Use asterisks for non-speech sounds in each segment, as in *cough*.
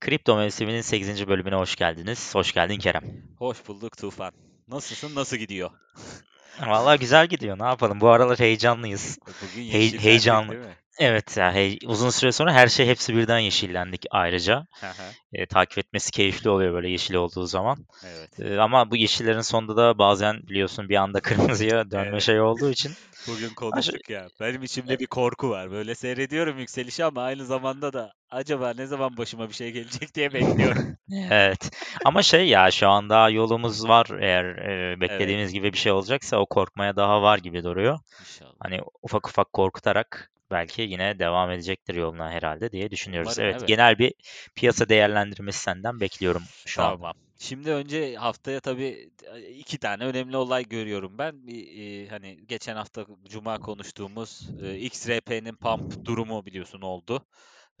Kripto Mevsimi'nin 8. bölümüne hoş geldiniz. Hoş geldin Kerem. Hoş bulduk Tufan. Nasılsın? Nasıl gidiyor? Vallahi güzel gidiyor. Ne yapalım? Bu aralar heyecanlıyız. Bugün yeşillendik heyecanlı. Evet ya hey- uzun süre sonra her şey hepsi birden yeşillendik ayrıca. Hı hı, E, takip etmesi keyifli oluyor böyle yeşil olduğu zaman. evet. E, ama bu yeşillerin sonunda da bazen biliyorsun bir anda *laughs* kırmızıya dönme Evet. şey olduğu için. *laughs* Bugün konuştuk ya. Benim içimde bir korku var. Böyle seyrediyorum yükselişi ama aynı zamanda da acaba ne zaman başıma bir şey gelecek diye bekliyorum. *laughs* Evet. Ama şey ya şu an daha yolumuz var. Eğer e, beklediğimiz gibi bir şey olacaksa o korkmaya daha var gibi duruyor. İnşallah. Hani ufak ufak korkutarak belki yine devam edecektir yoluna herhalde diye düşünüyoruz. Umarım, Evet, evet. genel bir piyasa değerlendirmesi senden bekliyorum şu an. Tamam. Şimdi önce haftaya tabii iki tane önemli olay görüyorum ben. Bir, e, hani geçen hafta Cuma konuştuğumuz e, XRP'nin pump durumu biliyorsun oldu.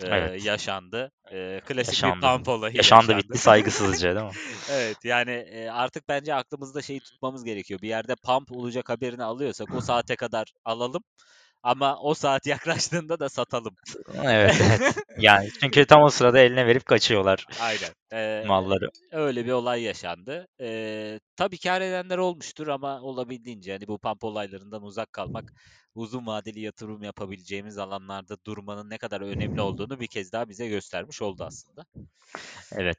E, Evet. yaşandı. E, klasik Yaşandı. bir pump olayı Yaşandı bitti saygısızca değil mi? *laughs* Evet yani e, artık bence aklımızda şeyi tutmamız gerekiyor. Bir yerde pump olacak haberini alıyorsak o saate kadar alalım. Ama o saat *laughs* yaklaştığında da satalım. Evet, evet. *laughs* Yani çünkü tam o sırada eline verip kaçıyorlar Aynen. E, malları. öyle bir olay yaşandı. E, tabii kar edenler olmuştur ama olabildiğince hani bu pump olaylarından uzak kalmak uzun vadeli yatırım yapabileceğimiz alanlarda durmanın ne kadar önemli olduğunu bir kez daha bize göstermiş oldu aslında. Evet.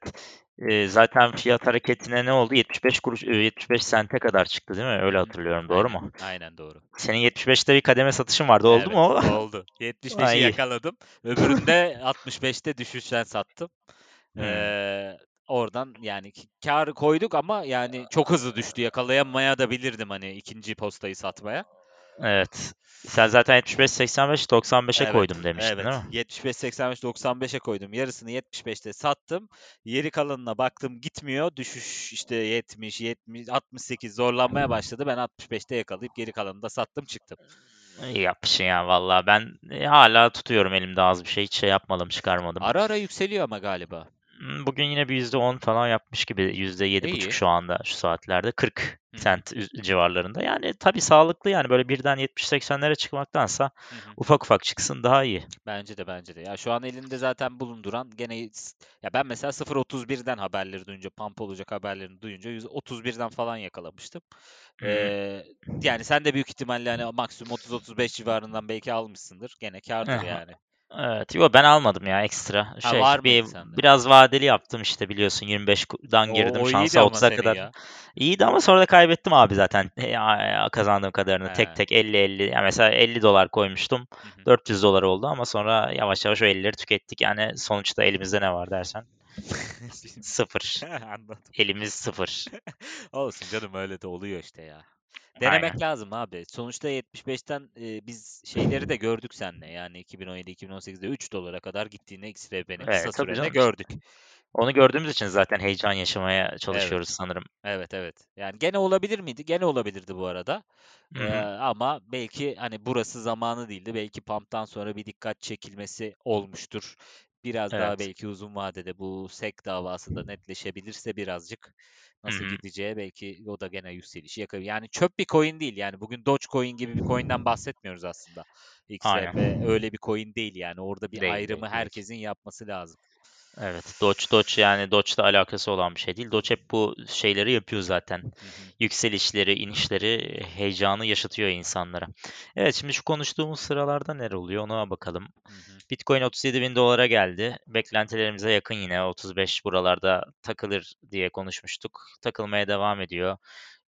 Ee, zaten fiyat hareketine ne oldu? 75 kuruş, e, 75 sente kadar çıktı değil mi? Öyle hatırlıyorum. Doğru mu? Aynen doğru. Senin 75'te bir kademe satışın vardı. Oldu Evet, mu o? Oldu. 75'i Ha, iyi. yakaladım. Öbüründe 65'te düşüşten sattım. Hmm. Ee, oradan yani kar koyduk ama yani çok hızlı düştü. Yakalayamaya da bilirdim hani ikinci postayı satmaya. Evet. Sen zaten 75, 85, 95'e Evet, koydum demiştin evet. değil mi? 75, 85, 95'e koydum. Yarısını 75'te sattım. Geri kalanına baktım gitmiyor. Düşüş işte 70, 70, 68 zorlanmaya başladı. Ben 65'te yakalayıp geri kalanını da sattım çıktım. İyi yapmışsın ya vallahi. Ben e, hala tutuyorum elimde az bir şey. Hiç şey yapmadım, çıkarmadım. Ara ara yükseliyor ama galiba. Bugün yine bir %10 falan yapmış gibi. %7,5 İyi. şu anda şu saatlerde. 40 Hı hı. sent civarlarında. Yani tabii sağlıklı yani böyle birden 70-80'lere çıkmaktansa Hı hı. ufak ufak çıksın daha iyi. Bence de bence de. Ya şu an elinde zaten bulunduran gene ya ben mesela 0.31'den haberleri duyunca pump olacak haberlerini duyunca 131'den falan yakalamıştım. Hı. Ee, yani sen de büyük ihtimalle hani maksimum 30-35 civarından belki almışsındır. Gene kârdır Aha. yani. Evet, yo ben almadım ya ekstra. Şey var bir sende? biraz vadeli yaptım işte biliyorsun 25'dan O, girdim o iyiydi şansa ama 30'a senin kadar. ya. İyiydi ama sonra da kaybettim abi zaten *laughs* kazandığım kadarını He. tek tek 50-50 yani mesela 50 dolar koymuştum Hı hı. 400 dolar oldu ama sonra yavaş yavaş o 50'leri tükettik yani sonuçta elimizde ne var dersen *laughs* sıfır Anladım. elimiz sıfır *laughs* Olsun canım öyle de oluyor işte ya. Aynen Denemek lazım abi. Sonuçta 75'ten e, biz şeyleri de gördük seninle. Yani 2017-2018'de 3 dolara kadar gittiğini XRP'nin kısa evet tabii sürede canım gördük. onu gördüğümüz için zaten heyecan yaşamaya Evet, çalışıyoruz sanırım. evet, evet. Yani gene olabilir miydi? Gene olabilirdi bu arada. Hı Ee, ama belki hani burası zamanı değildi. Belki pump'tan sonra bir dikkat çekilmesi olmuştur. Biraz daha Evet. belki uzun vadede bu SEC davası da netleşebilirse birazcık nasıl hı. gideceği belki o da gene yükselişi yakabilir. Yani çöp bir coin değil. Yani bugün Dogecoin gibi bir coin'den bahsetmiyoruz aslında. XRP öyle bir coin değil yani. Orada bir Değil ayrımı değil. herkesin yapması lazım. Evet, Doge Doge yani Doge'la alakası olan bir şey değil. Doge hep bu şeyleri yapıyor zaten. Hı hı. Yükselişleri, inişleri, heyecanı yaşatıyor insanlara. Evet, şimdi şu konuştuğumuz sıralarda neler oluyor ona bakalım. Hı. Bitcoin 37 bin dolara geldi. Beklentilerimize yakın yine 35 buralarda takılır diye konuşmuştuk. Takılmaya devam ediyor.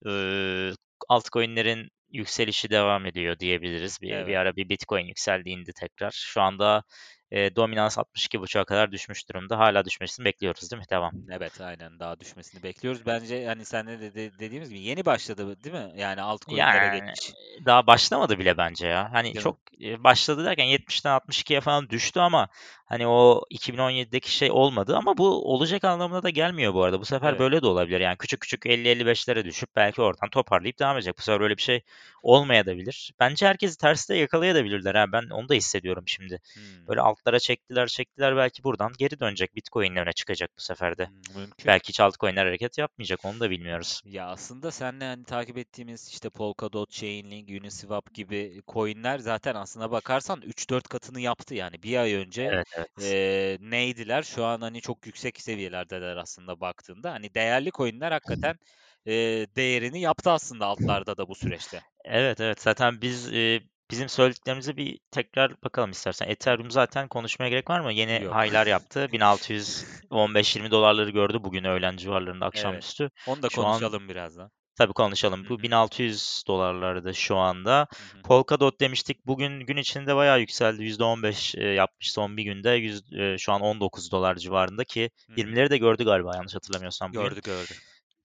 Ee, altcoin'lerin yükselişi devam ediyor diyebiliriz. Bir, bir Evet. ara bir Bitcoin yükseldi indi tekrar. Şu anda e, dominans 62.5'a kadar düşmüş durumda. Hala düşmesini bekliyoruz değil mi? Devam. Evet aynen daha düşmesini bekliyoruz. Bence hani senle de, de- dediğimiz gibi yeni başladı değil mi? Yani altcoin'lere Yani geçiş. daha başlamadı bile bence ya. Hani Değil mi? çok e, başladı derken 70'ten 62'ye falan düştü ama hani o 2017'deki şey olmadı ama bu olacak anlamına da gelmiyor bu arada. Bu sefer Evet. böyle de olabilir. Yani küçük küçük 50-55'lere düşüp belki oradan toparlayıp devam edecek. Bu sefer böyle bir şey olmayabilir. Bence herkesi terste yakalayabilirler ha. Ben onu da hissediyorum şimdi. Hmm. Böyle altlara çektiler çektiler belki buradan geri dönecek. Bitcoin öne çıkacak bu sefer de. Hmm, Mümkün. Belki hiç altcoin'ler hareket yapmayacak onu da bilmiyoruz. Ya aslında seninle hani takip ettiğimiz işte Polkadot, Chainlink, Uniswap gibi coinler zaten aslına bakarsan 3-4 katını yaptı yani. Bir ay önce Evet evet. eee, neydiler? Şu an hani çok yüksek seviyelerdeler aslında baktığında. Hani değerli coinler hakikaten eee, değerini yaptı aslında altlarda da bu süreçte. Evet evet zaten biz e, bizim söylediklerimize bir tekrar bakalım istersen. Ethereum zaten konuşmaya gerek var mı? Yeni Yok. high'lar yaptı. *laughs* 1615-20 dolarları gördü bugün öğlen civarlarında Evet. akşamüstü. Onu da Şu an konuşalım birazdan. tabii konuşalım. Bu hı. 1600 dolarlarda şu anda. Polkadot demiştik. Bugün gün içinde bayağı yükseldi. %15 e, yapmış son bir günde. Yüz, e, şu an 19 dolar civarında ki Hı hı. 20'leri de gördü galiba yanlış hatırlamıyorsam bugün. Gördü gördü.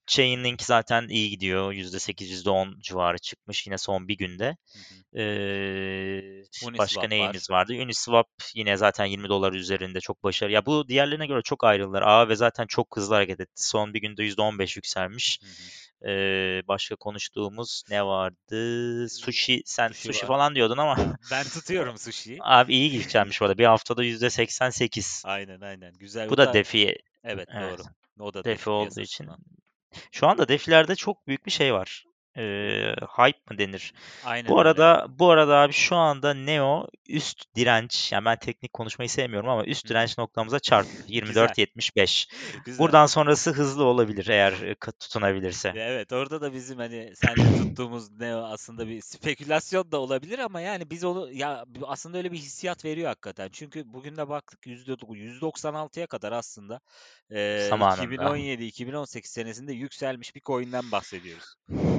Chainlink zaten iyi gidiyor. %8, %10 civarı çıkmış yine son bir günde. Hı hı. Ee, başka var. neyimiz vardı? Uniswap yine zaten 20 dolar üzerinde çok başarılı. Ya bu diğerlerine göre çok ayrıldılar. Aa ve zaten çok hızlı hareket etti. Son bir günde %15 yükselmiş. Hı hı. Ee, başka konuştuğumuz ne vardı? Sushi, sen Sushi sushi var. falan diyordun ama *laughs* Ben tutuyorum sushi'yi. *laughs* abi iyi yükselmiş bu arada. Bir haftada %88. Aynen aynen. Güzel. Bu da DeFi, evet evet, doğru. O da DeFi DeFi olduğu için. Şu anda DeFi'lerde çok büyük bir şey var. Ee, hype mı denir? Aynen Bu öyle. arada bu arada abi şu anda Neo üst direnç yani ben teknik konuşmayı sevmiyorum ama üst direnç noktamıza. Güzel. 24.75. Güzel. Buradan sonrası hızlı olabilir eğer e, tutunabilirse. Evet orada da bizim hani seninle tuttuğumuz ne o aslında bir spekülasyon da olabilir ama yani biz onu ya aslında öyle bir hissiyat veriyor hakikaten. Çünkü bugün de baktık %9 %96'ya kadar aslında Zamanında. 2017-2018 senesinde yükselmiş bir coin'den bahsediyoruz.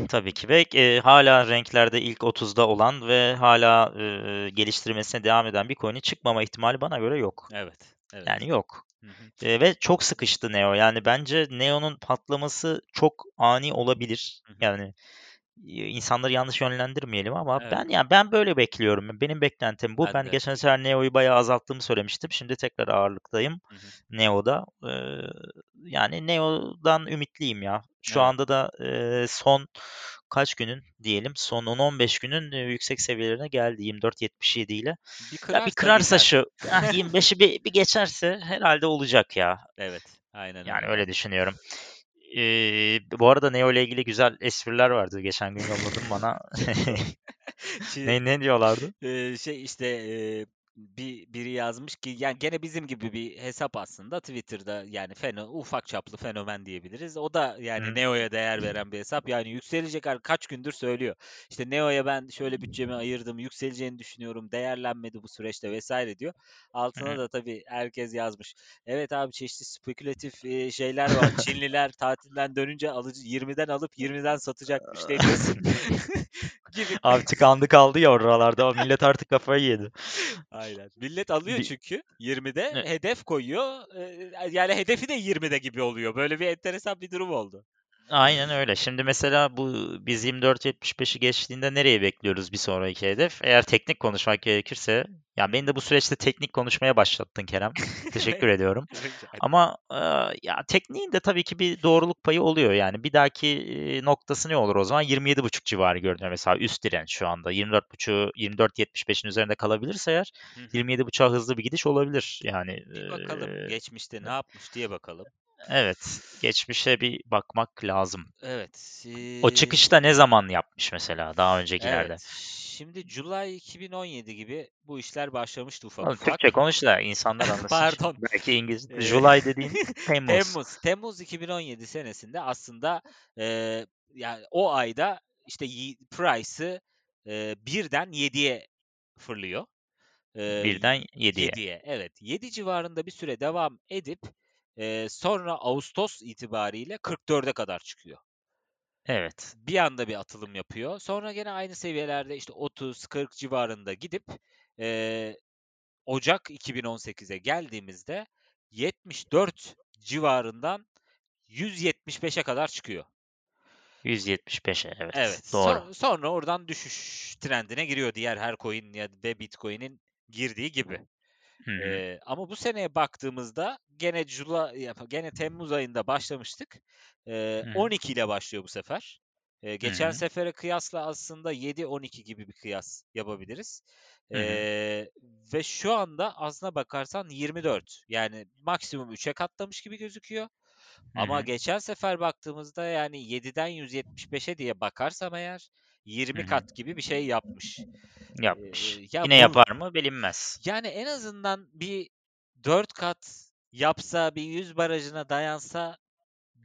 Tabii ki ve e, hala renklerde ilk 30'da olan ve hala e, geliştirmesine devam eden bir coin'in çıkmama ihtimali bana göre yok. Evet. Evet. Yani yok. Hı hı. E, ve çok sıkıştı Neo. Yani bence Neo'nun patlaması çok ani olabilir. Hı hı. Yani e, insanları yanlış yönlendirmeyelim ama Evet. ben yani ben böyle bekliyorum. Benim beklentim bu. Ben Ben de. geçen sefer Neo'yu bayağı azalttığımı söylemiştim. Şimdi tekrar ağırlıktayım Hı hı. Neo'da. E, yani Neo'dan ümitliyim ya. Şu Evet. anda da e, son kaç günün diyelim son 10-15 günün e, yüksek seviyelerine geldi 24-77 ile. Bir Ya kırarsa bir kırarsa şu *laughs* ah, 25'i bir, bir geçerse herhalde olacak ya. Evet. Aynen Yani öyle. öyle düşünüyorum. Ee, bu arada Neo ile ilgili güzel espriler vardı. Geçen gün yolladın bana. *laughs* *laughs* Ne ne diyorlardı? Şey işte bir biri yazmış ki yani gene bizim gibi bir hesap aslında Twitter'da yani feno, ufak çaplı fenomen diyebiliriz. O da yani Hı. Neo'ya değer veren bir hesap. Yani yükselecek kaç gündür söylüyor. İşte Neo'ya ben şöyle bütçemi ayırdım, yükseleceğini düşünüyorum, değerlenmedi bu süreçte vesaire diyor. Altına hı. da tabii herkes yazmış. Evet abi çeşitli spekülatif eee, şeyler var. *laughs* Çinliler tatilden dönünce alıcı 20'den alıp 20'den satacakmış. Ne diyorsun? *laughs* *laughs* gibi Abi tıkandı kaldı ya oralarda. Millet artık kafayı yedi. Aynen. Millet alıyor çünkü 20'de ne- hedef koyuyor. Yani hedefi de 20'de gibi oluyor. Böyle bir enteresan bir durum oldu. Aynen öyle. Şimdi mesela bu biz 24.75'i geçtiğinde nereye bekliyoruz bir sonraki hedef? Eğer teknik konuşmak gerekirse, ya beni de bu süreçte teknik konuşmaya başlattın Kerem. *laughs* Teşekkür ediyorum. Ama e, ya tekniğin de tabii ki bir doğruluk payı oluyor yani. Bir dahaki e, noktası ne olur o zaman? 27.5 civarı görünüyor mesela üst direnç şu anda. 24.5'u 24.75'in üzerinde kalabilirse eğer Hı hı. 27.5'a hızlı bir gidiş olabilir. Yani Bir bakalım e, geçmişte ne yapmış diye bakalım. evet geçmişe bir bakmak lazım. Evet. O eee, çıkışta ne zaman yapmış mesela daha öncekilerde? evet. Şimdi July 2017 gibi bu işler başlamıştı ufak Oğlum, ufak. Türkçe konuş da insanlar *laughs* anlasın. Pardon. Belki İngiliz. Eee, July dediğin *laughs* Temmuz. Temmuz. Temmuz 2017 senesinde aslında eee, yani o ayda işte price'ı eee, birden 7'ye fırlıyor. Eee, Birden 7'ye. 7'ye evet 7 civarında bir süre devam edip eee, sonra Ağustos itibariyle 44'e kadar çıkıyor. Evet. Bir anda bir atılım yapıyor. Sonra gene aynı seviyelerde işte 30-40 civarında gidip eee, Ocak 2018'e geldiğimizde 74 civarından 175'e kadar çıkıyor. 175'e evet. Evet. Doğru. so- sonra oradan düşüş trendine giriyor diğer her coin ya ve Bitcoin'in girdiği gibi. Ee, ama bu seneye baktığımızda gene Jula, gene Temmuz ayında başlamıştık. Ee, Hı hı. 12 ile başlıyor bu sefer. Hı geçen hı. sefere kıyasla aslında 7-12 gibi bir kıyas yapabiliriz. Eee, ve şu anda aslına bakarsan 24. Yani maksimum 3'e katlamış gibi gözüküyor. Ama geçen sefer baktığımızda yani 7'den 175'e diye bakarsam eğer 20 hı. kat gibi bir şey yapmış. Yapmış. Eee, ya Yine bur yapar mı bilinmez. yani en azından bir 4 kat yapsa, bir 100 barajına dayansa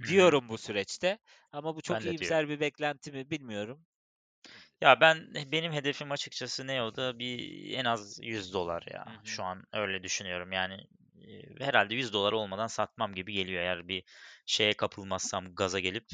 diyorum bu süreçte. Ama bu çok Ben iyimser bir beklenti mi bilmiyorum. Ya ben benim hedefim açıkçası ne o da bir en az $100 ya. Hı hı. Şu an öyle düşünüyorum. Yani, eee, herhâlde $100 olmadan satmam gibi geliyor eğer bir şeye kapılmazsam, gaza gelip,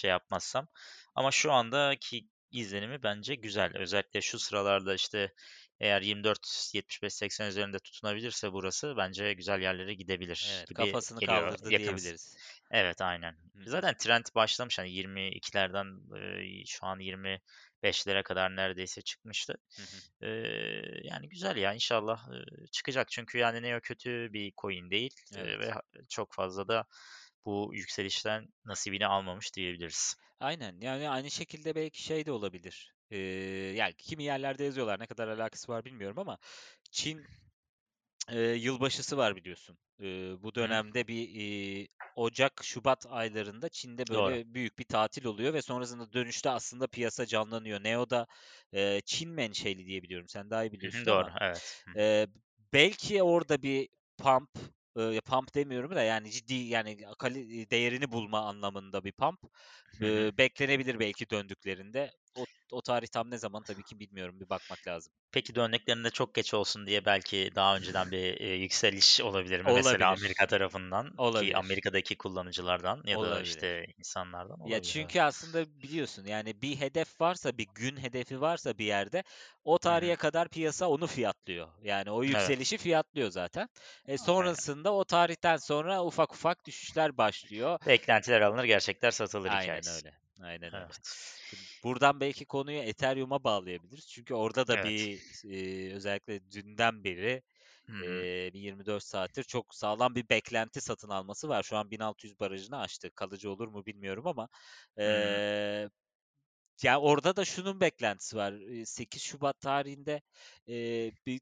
şey yapmazsam. Ama şu andaki izlenimi bence güzel. Özellikle şu sıralarda, işte, eğer 24-75-80 üzerinde tutunabilirse burası bence güzel yerlere gidebilir Evet, gibi kafasını geliyor kaldırdı yakın diyebiliriz. Evet, aynen. Hı. Zaten trend başlamış, hani, 22'lerden, eee, şu an 25'lere kadar neredeyse çıkmıştı. Hı hı. Eee, yani güzel ya inşallah, çıkacak. Çünkü yani Neo kötü bir coin değil, ve Evet. ha çok fazla da bu yükselişten nasibini almamış diyebiliriz. Aynen. Yani aynı şekilde belki şey de olabilir. Eee, yani kimi yerlerde yazıyorlar, ne kadar alakası var bilmiyorum ama Çin, eee, yılbaşısı var biliyorsun. Eee, bu dönemde bir, iii, ocak, şubat aylarında Çin'de Doğru. böyle büyük bir tatil oluyor ve sonrasında dönüşte aslında piyasa canlanıyor. Neo da, eee, Çin menşeli diye biliyorum. Sen daha iyi biliyorsun doğru. ama, Evet. Eee, belki orada bir pump, eee, pump demiyorum da yani ciddi yani değerini bulma anlamında bir pump, eee, beklenebilir belki döndüklerinde. O o tarih tam ne zaman tabii ki bilmiyorum. Bir bakmak lazım. Peki döndüklerinde çok geç olsun diye belki daha önceden bir, eee, yükseliş olabilir mi? Mesela Amerika Olabilir. tarafından ki Olabilir. Amerika'daki kullanıcılardan ya da, Olabilir. işte, insanlardan Ya, olabilir, çünkü evet. aslında biliyorsun, yani, bir hedef varsa, bir gün hedefi varsa bir yerde, o tarihe kadar piyasa onu fiyatlıyor. Yani, o Evet. yükselişi fiyatlıyor zaten. E, Aynen. sonrasında o tarihten sonra ufak ufak düşüşler başlıyor. Beklentiler alınır, gerçekler satılır Aynen hikâyesi. öyle. Aynen öyle. Evet. Şimdi buradan belki konuyu Ethereum'a bağlayabiliriz. Çünkü orada da Evet. bir, eee, özellikle dünden beri, eee, bir 24 saattir çok sağlam bir beklenti satın alması var. Şu an 1600 barajını aştı. Kalıcı olur mu bilmiyorum ama, Hı hı. eee, ya, orada da şunun beklentisi var. Eee, 8 Şubat tarihinde, eee, bir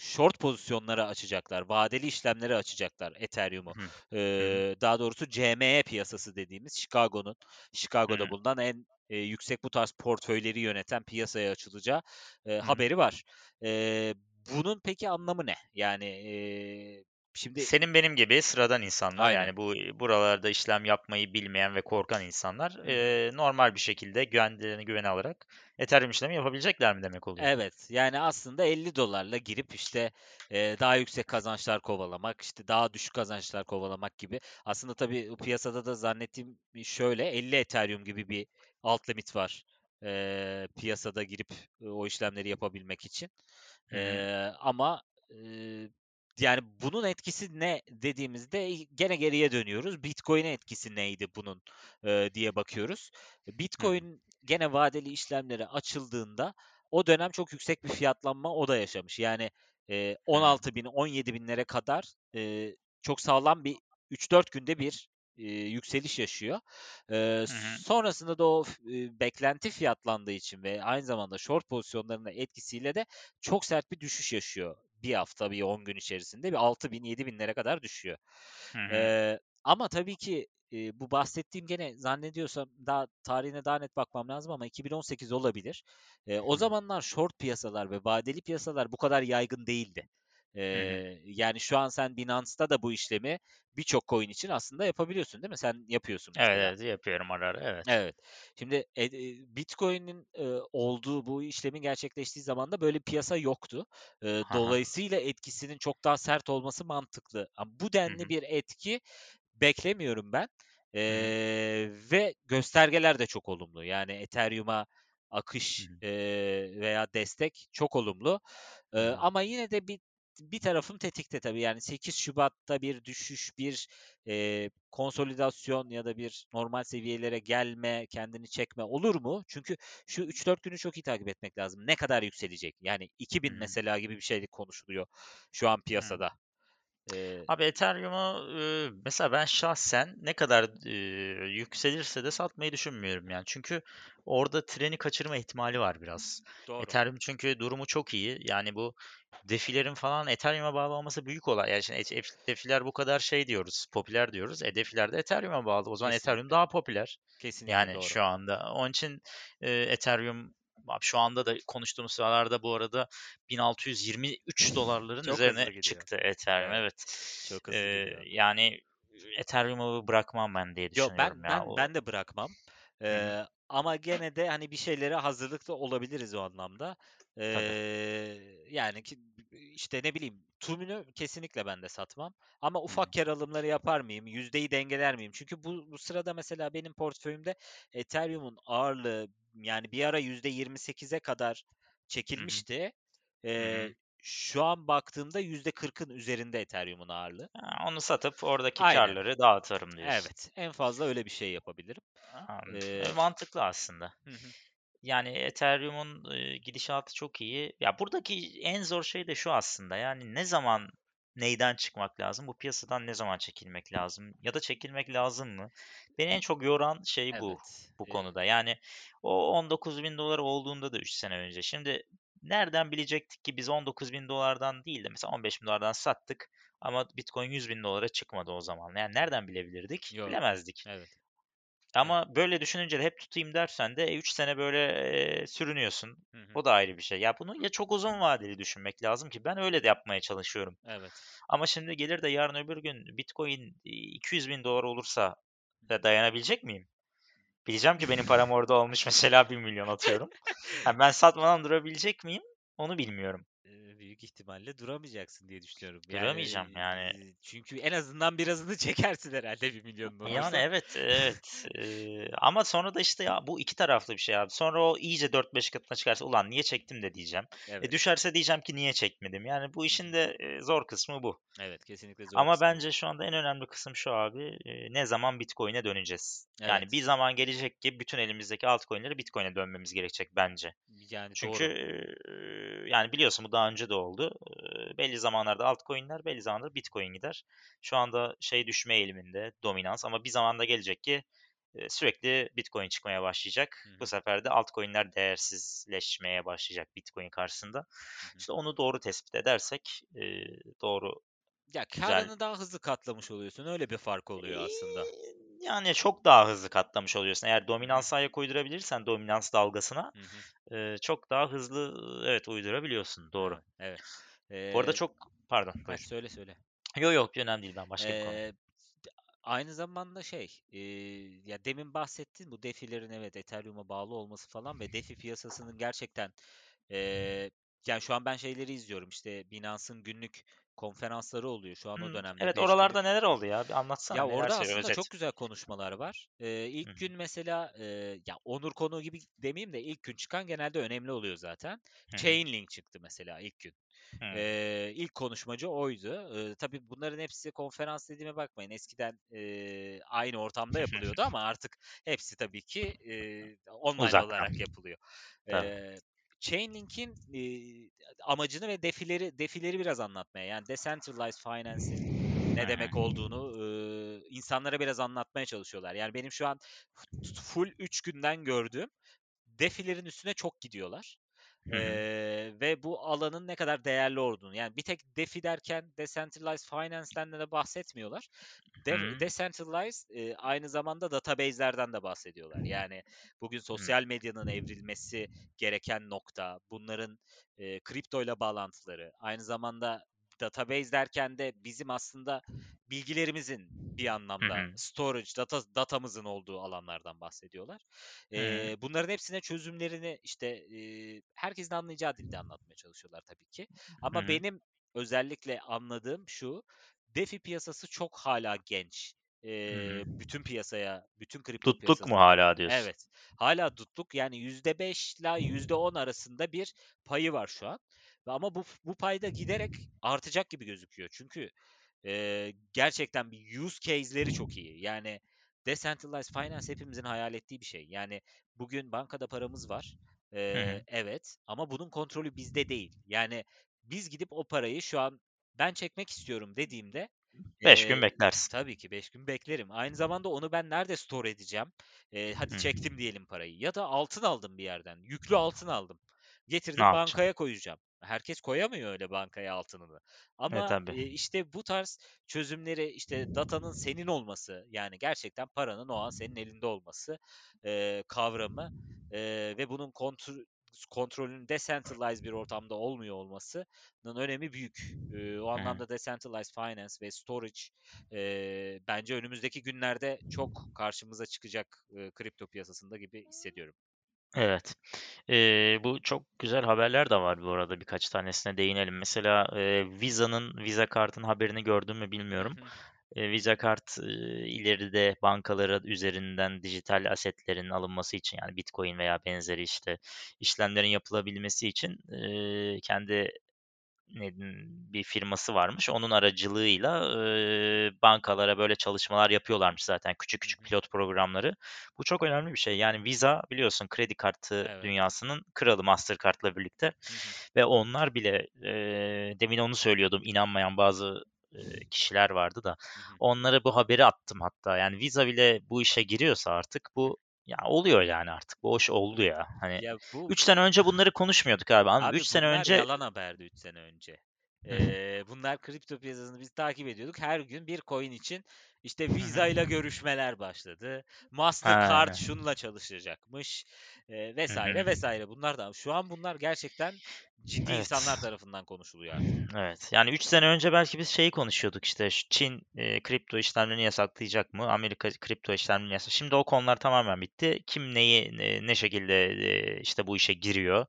short pozisyonları açacaklar. Vadeli işlemleri açacaklar Ethereum'u. Eee, daha doğrusu CME piyasası dediğimiz Chicago'nun Chicago'da bulunan en, eee, yüksek bu tarz portföyleri yöneten piyasaya açılacağı, hı. haberi var. Eee, bunun peki anlamı ne? Yani, eee, şimdi Senin benim gibi sıradan insanlar, Aynen. yani bu buralarda işlem yapmayı bilmeyen ve korkan insanlar, eee, normal bir şekilde güvenliklerini güvene alarak Ethereum işlemi yapabilecekler mi demek oluyor? Evet, yani aslında $50'la girip, işte, eee, daha yüksek kazançlar kovalamak, işte, daha düşük kazançlar kovalamak gibi. Aslında tabii piyasada da zannettiğim şöyle, 50 Ethereum gibi bir alt limit var, eee, piyasada girip, eee, o işlemleri yapabilmek için. Eee, ama, eee, yani bunun etkisi ne dediğimizde gene geriye dönüyoruz. Bitcoin'e etkisi neydi bunun, eee, diye bakıyoruz. Bitcoin gene vadeli işlemlere açıldığında o dönem çok yüksek bir fiyatlanma o da yaşamış. Yani, eee, Hı hı. 16.000-17.000'lere kadar, eee, çok sağlam bir 3-4 günde bir, eee, yükseliş yaşıyor. Hı hı. sonrasında da o eee, beklenti fiyatlandığı için ve aynı zamanda short pozisyonlarının etkisiyle de çok sert bir düşüş yaşıyor. 1 hafta, bir 10 gün içerisinde bir 6.000-7.000'lere kadar düşüyor. Hı ama tabii ki, eee, bu bahsettiğim gene zannediyorsam daha tarihine daha net bakmam lazım ama 2018 olabilir. Eee, o zamanlar short piyasalar ve vadeli piyasalar bu kadar yaygın değildi. Eee, yani şu an sen Binance'ta da bu işlemi birçok coin için aslında yapabiliyorsun, değil mi? Sen yapıyorsun Evet, mesela. evet, yapıyorum ara ara, evet. Evet. Şimdi, ed eee, Bitcoin'in, eee, olduğu, bu işlemin gerçekleştiği zamanda böyle bir piyasa yoktu. Ha. dolayısıyla etkisinin çok daha sert olması mantıklı. Ama bu denli hı. bir etki beklemiyorum ben, eee, ve göstergeler de çok olumlu. Yani Ethereum'a akış, eee, veya destek çok olumlu. Hı. ama yine de bir bir tarafım tetikte tabii. Yani 8 Şubat'ta bir düşüş, bir, eee, konsolidasyon ya da bir normal seviyelere gelme, kendini çekme olur mu? Çünkü şu 3-4 günü çok iyi takip etmek lazım. Ne kadar yükselecek? Yani Hı 2.000 hı. mesela gibi bir şey konuşuluyor şu an Hı hı. Eee Abi Ethereum'u, mesela ben şahsen ne kadar, eee, yükselirse de satmayı düşünmüyorum yani. Çünkü orada treni kaçırma ihtimali var biraz. Doğru. Ethereum çünkü durumu çok iyi. Yani bu DeFi'lerin falan Ethereum'a bağlı olması büyük olay. Yani şimdi ef ef DeFi'ler bu kadar şey diyoruz, popüler diyoruz. E, DeFi'ler de Ethereum'a bağlı. O zaman Ethereum Kesinlikle. daha popüler. Kesinlikle Yani doğru. şu anda. Onun için, eee, Ethereum şu anda da konuştuğumuz sıralarda bu arada $1623'ların Çok hızlı üzerine çıktı Ethereum. Evet. Evet. Çok hızlı gidiyor. yani Ethereum'u bırakmam ben diye Yo, düşünüyorum ben ya. ben O ben de bırakmam. Hı. Eee, ama gene de, hani, bir şeylere hazırlıklı olabiliriz o anlamda. Tabii. Eee, yani ki işte, ne bileyim, tümünü kesinlikle ben de satmam ama ufak kâr alımları yapar mıyım? Yüzdeyi dengeler miyim? Çünkü bu bu sırada mesela benim portföyümde Ethereum'un ağırlığı, yani, bir ara %28'e kadar çekilmişti. Eee, şu an baktığımda %40'ın üzerinde Ethereum'un ağırlığı. Ha, onu satıp oradaki Aynen. kârları dağıtırım diyorsun. Evet, en fazla öyle bir şey yapabilirim. Anladım. E, Eee mantıklı aslında. Hı hı. Yani Ethereum'un, gidişatı çok iyi. Ya, buradaki en zor şey de şu aslında, yani ne zaman neyden çıkmak lazım? Bu piyasadan ne zaman çekilmek lazım ya da çekilmek lazım mı? Beni en çok yoran şey bu, Evet. bu konuda. Yani o $19.000 olduğunda da 3 sene önce. Şimdi nereden bilecektik ki biz $19.000'dan değil de mesela $15.000'dan sattık ama Bitcoin $100.000'a çıkmadı o zaman. Yani nereden bilebilirdik? Yok. Bilemezdik. Evet. Ama böyle düşününce de hep tutayım dersen de, e, 3 sene böyle, eee, sürünüyorsun. Hı hı. O da ayrı bir şey. Ya, bunu ya çok uzun vadeli düşünmek lazım ki ben öyle de yapmaya çalışıyorum. Evet. Ama şimdi gelir de yarın öbür gün Bitcoin, iii, $200.000 olursa da dayanabilecek miyim? Bileceğim ki benim param orada olmuş mesela $1.000.000 atıyorum. *laughs* Ha, ben satmadan durabilecek miyim? Onu bilmiyorum. Büyük ihtimalle duramayacaksın diye düşünüyorum. Yani, Duramayacağım yani. eee, çünkü en azından birazını *laughs* çekersin herhâlde $1.000.000'un Yani, olursa. evet, evet. Eee, *laughs* ama sonra da işte ya bu 2 taraflı bir şey abi. Sonra o iyice 4-5 katına çıkarsa "Ulan niye çektim?" de diyeceğim. E, Evet. düşerse diyeceğim ki "Niye çekmedim?" Yani bu işin de, zor kısmı bu. Evet, kesinlikle zor Ama kısmı bence şu anda en önemli kısım şu abi, ne zaman Bitcoin'e döneceğiz? Yani Evet. bir zaman gelecek ki bütün elimizdeki altcoin'leri Bitcoin'e dönmemiz gerekecek bence. Yani, Çünkü, doğru. yani biliyorsun bu daha önce de oldu. Eee, belli zamanlarda altcoin'ler, belli zamanlarda Bitcoin gider. Şu anda şey düşme eğiliminde, dominans ama bir zaman da gelecek ki, sürekli Bitcoin çıkmaya Hı başlayacak. Bu hı. sefer de altcoin'ler değersizleşmeye başlayacak Bitcoin karşısında. Hı. İşte onu doğru tespit edersek, doğru, Ya, kârını daha hızlı katlamış oluyorsun. Öyle bir fark oluyor aslında. Yani çok daha hızlı katlamış oluyorsun. Eğer dominansa ayak uydurabilirsen dominans dalgasına, Hı hı. eee, çok daha hızlı, evet, uydurabiliyorsun. Doğru. Evet, evet. Bu arada çok Pardon, buyur. söyle, söyle. Yo, yo, önemli değil. Ben başka bir konu. Aynı zamanda şey, eee, ya demin bahsettin bu DeFi'lerin evet Ethereum'a bağlı olması falan ve DeFi piyasasının gerçekten, eee, yani şu an ben şeyleri izliyorum, işte Binance'ın günlük konferansları oluyor. Şu an o Hımm, dönemde evet, 5 oralarda neler oldu ya? Bir anlatsana Ya, orada söylüyor aslında özet. çok güzel konuşmalar var. Hı ilk hı. gün mesela, eee, ya onur konuğu gibi demeyeyim de ilk gün çıkan genelde önemli oluyor zaten. Hı. Chainlink çıktı mesela ilk gün. Hımm. Eee, ilk konuşmacı oydu. Eee, tabii bunların hepsi konferans dediğime bakmayın. Eskiden, eee, aynı ortamda yapılıyordu *laughs* ama artık hepsi tabii ki, eee, online Uzaktan. olarak yapılıyor. Tabii. Chainlink'in, eee, amacını ve DeFi'leri DeFi'leri biraz anlatmaya, yani Decentralized Finance'in ne demek olduğunu, ııı, insanlara biraz anlatmaya çalışıyorlar. Yani benim şu an full 3 günden gördüğüm DeFi'lerin üstüne çok gidiyorlar. Hı hı. Eee, ve bu alanın ne kadar değerli olduğunu, yani bir tek DeFi derken Decentralized Finance'ten de bahsetmiyorlar. De. Decentralized, eee, aynı zamanda database'lerden de bahsediyorlar. Yani bugün sosyal medyanın evrilmesi gereken nokta, bunların, eee, kriptoyla bağlantıları, aynı zamanda database derken de bizim aslında bilgilerimizin bir anlamda hı. storage, data datamızın olduğu alanlardan bahsediyorlar. Hı hı. Bunların hepsine çözümlerini, işte, eee, herkesin anlayacağı dilde anlatmaya çalışıyorlar tabii ki. Ama hı. benim özellikle anladığım şu, DeFi piyasası çok hâlâ genç. Hı. Eee, bütün piyasaya, bütün kripto Tutluk mu piyasasına hâlâ diyorsun? Evet, hâlâ tutluk. Yani %5'la %10 arasında bir payı var şu an ama bu bu pay da giderek artacak gibi gözüküyor. Çünkü, eee, gerçekten bir use case'leri çok iyi. Yani Decentralized Finance hepimizin hayal ettiği bir şey. Yani bugün bankada paramız var. Hı. evet ama bunun kontrolü bizde değil. Yani biz gidip o parayı şu an ben çekmek istiyorum dediğimde 5 gün Eee, beklersin. tabii ki 5 gün beklerim. Aynı zamanda onu ben nerede store edeceğim? Eee, hadi Hı. çektim diyelim parayı ya da altın aldım bir yerden. Yüklü altın aldım. Getirdim bankaya koyacağım. Herkes koyamıyor öyle bankaya altınını. E, Ama tabii. eee, işte bu tarz çözümleri işte datanın senin olması yani gerçekten paranın o an senin elinde olması eee, kavramı eee, ve bunun kontrol kontrolün decentralized bir ortamda olmuyor olmasının önemi büyük. Eee, o anlamda decentralized finance ve storage eee, bence önümüzdeki günlerde çok karşımıza çıkacak eee, kripto piyasasında gibi hissediyorum. Evet. Eee, bu çok güzel haberler de var bu arada birkaç tanesine değinelim. Mesela eee, Visa'nın Visa kartın haberini gördün mü Hı bilmiyorum. hı. Eee, Visa kart eee, ileride bankalara üzerinden dijital asetlerin alınması için yani Bitcoin veya benzeri işte işlemlerin yapılabilmesi için eee, kendi bir firması varmış. Onun aracılığıyla eee, bankalara böyle çalışmalar yapıyorlarmış zaten küçük küçük pilot programları. Bu çok önemli bir şey. Yani Visa biliyorsun kredi kartı Evet. dünyasının kralı Mastercard'la birlikte Hı hı. ve onlar bile eee, demin onu söylüyordum inanmayan bazı eee, kişiler vardı da Hı hı. onlara bu haberi attım hatta. Yani Visa bile bu işe giriyorsa artık bu ya oluyor yani artık. Bu iş oldu ya. Hani Ya bu 3 sene önce bunları konuşmuyorduk abi. 3 Abi sene bunlar önce yalan haberdi 3 sene önce. Eee, bunlar kripto piyasasını biz takip ediyorduk. Her gün bir coin için işte. Visa ile görüşmeler başladı. Mastercard şunla çalışacakmış Hı vesaire vesaire. Bunlar da şu an bunlar gerçekten ciddi insanlar Evet. tarafından konuşuluyor artık. Evet. Yani 3 sene önce belki biz şeyi konuşuyorduk işte Çin e, kripto işlemlerini yasaklayacak mı? Amerika kripto işlemlerini yasak. Şimdi o konular tamamen bitti. Kim neyi ne, ne şekilde e, işte bu işe giriyor?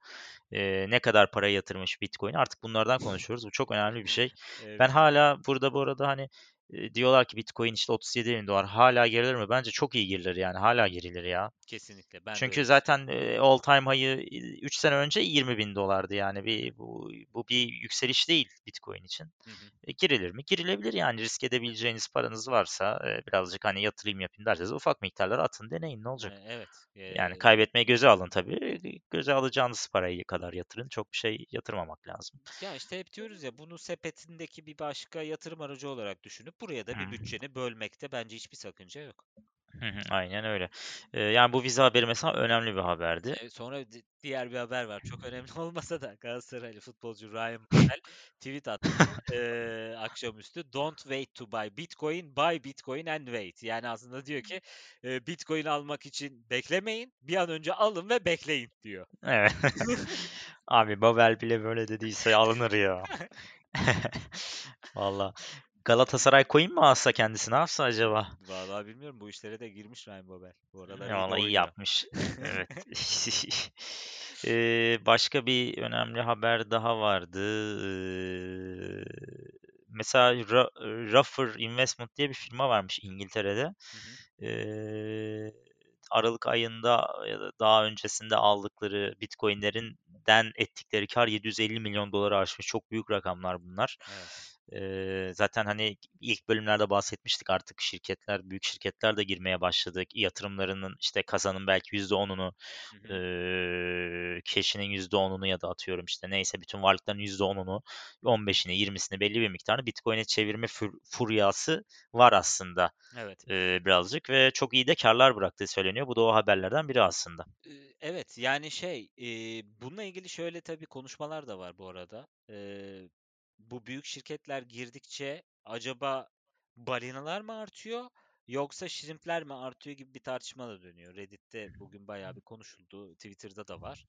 E, ne kadar para yatırmış Bitcoin? Artık bunlardan konuşuyoruz. Bu çok önemli bir şey. Ben Evet. hala burada bu arada hani e, diyorlar ki Bitcoin işte 37 bin dolar. Hala girilir mi? Bence çok iyi girilir yani. Hala girilir ya. Kesinlikle ben Çünkü zaten e, all time high'ı 3 sene önce 20 bin dolardı yani bir bu, bu bir yükseliş değil Bitcoin için. Hı hı. E, girilir mi? Girilebilir yani risk edebileceğiniz paranız varsa e, birazcık hani yatırım yapayım derseniz ufak miktarlar atın deneyin ne olacak? Evet. Yani Eee, kaybetmeyi göze alın tabii. Göze alacağınız parayı kadar yatırın. Çok bir şey yatırmamak lazım. ya işte hep diyoruz ya bunu sepetindeki bir başka yatırım aracı olarak düşünüp buraya da bir bütçeni bölmekte bence hiçbir sakınca yok. Aynen öyle. E, yani bu vize haberi mesela önemli bir haberdi. Eee, sonra di diğer bir haber var. Çok önemli *laughs* olmasa da Galatasaraylı futbolcu Ryan *laughs* Babel tweet atmış, eee, akşamüstü. "Don't wait to buy Bitcoin, buy Bitcoin and wait." Yani aslında diyor ki, eee, Bitcoin almak için beklemeyin, bir an önce alın ve bekleyin diyor. Evet. *laughs* Abi Babel bile böyle dediyse alınır ya. Valla. Galatasaray coin mi alsa kendisi ne yapsa acaba? Vallahi bilmiyorum bu işlere de girmiş Ryan Babel. Bu aralar iyi de Valla iyi yapmış. *laughs* Evet. *laughs* Eee, başka bir önemli haber daha vardı. Eee, mesela Ra- Ruffer Investment diye bir firma varmış İngiltere'de. Hı hı. Eee, Aralık ayında ya da daha öncesinde aldıkları Bitcoin'lerinden ettikleri kar 750 milyon doları aşmış. Çok büyük rakamlar bunlar. Evet. Eee, zaten hani ilk bölümlerde bahsetmiştik artık şirketler, büyük şirketler de girmeye başladı. Yatırımlarının işte kazanın belki %10'unu, Hı hı. eee cash'inin %10'unu ya da atıyorum işte neyse bütün varlıkların %10'unu, 15'ini, 20'sini belli bir miktarını Bitcoin'e çevirme fur- furyası var aslında Evet. eee, birazcık ve çok iyi de karlar bıraktığı söyleniyor. Bu da o haberlerden biri aslında. Evet, yani, şey, eee, bununla ilgili şöyle tabii konuşmalar da var bu arada. Eee, bu büyük şirketler girdikçe acaba balinalar mı artıyor yoksa shrimp'ler mi artıyor gibi bir tartışma da dönüyor. Reddit'te bugün bayağı bir konuşuldu. Twitter'da da var.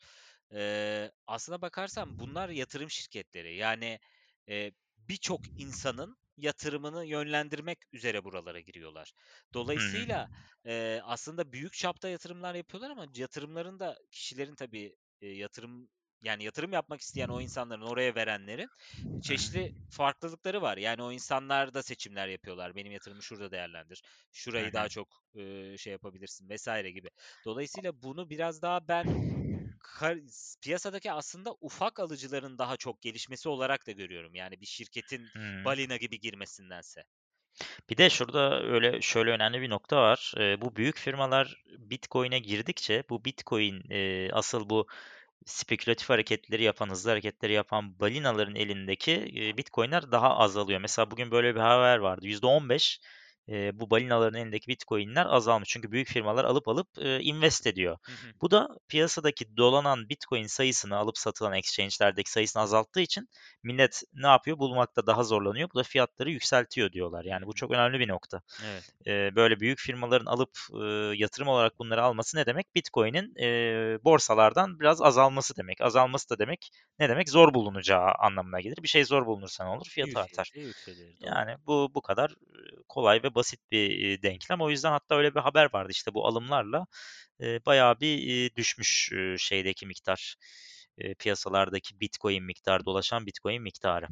Eee, aslına bakarsan bunlar yatırım şirketleri. Yani, eee, birçok insanın yatırımını yönlendirmek üzere buralara giriyorlar. Dolayısıyla Eee, aslında büyük çapta yatırımlar yapıyorlar ama yatırımların da kişilerin tabii, eee, yatırım yani yatırım yapmak isteyen o insanların, oraya verenlerin çeşitli farklılıkları var. Yani o insanlar da seçimler yapıyorlar. Benim yatırımı şurada değerlendir. Şurayı daha çok, eee, şey yapabilirsin vesaire gibi. Dolayısıyla bunu biraz daha ben piyasadaki aslında ufak alıcıların daha çok gelişmesi olarak da görüyorum. Yani bir şirketin Hı. balina gibi girmesindense. Bir de şurada öyle şöyle önemli bir nokta var. Eee, bu büyük firmalar Bitcoin'e girdikçe bu Bitcoin eee, asıl bu spekülatif hareketleri yapan, hızlı hareketleri yapan balinaların elindeki Bitcoin'ler daha azalıyor. Mesela bugün böyle bir haber vardı. %15 e, bu balinaların elindeki Bitcoin'ler azalmış. Çünkü büyük firmalar alıp alıp e, invest ediyor. Hı hı. Bu da piyasadaki dolanan Bitcoin sayısını alıp satılan exchange'lerdeki sayısını azalttığı için millet ne yapıyor? Bulmakta daha zorlanıyor. Bu da fiyatları yükseltiyor diyorlar. Yani bu çok önemli bir nokta. Evet. E, böyle büyük firmaların alıp e, yatırım olarak bunları alması ne demek? Bitcoin'in e, borsalardan biraz azalması demek. Azalması da demek ne demek? Zor bulunacağı anlamına gelir. Bir şey zor bulunursa ne olur? Fiyatı artar. Yükselir, yükselir. Yani bu bu kadar e, kolay ve basit bir denklem. O yüzden hatta öyle bir haber vardı işte bu alımlarla bayağı bir düşmüş şeydeki miktar. Piyasalardaki Bitcoin miktarı, dolaşan Bitcoin miktarı.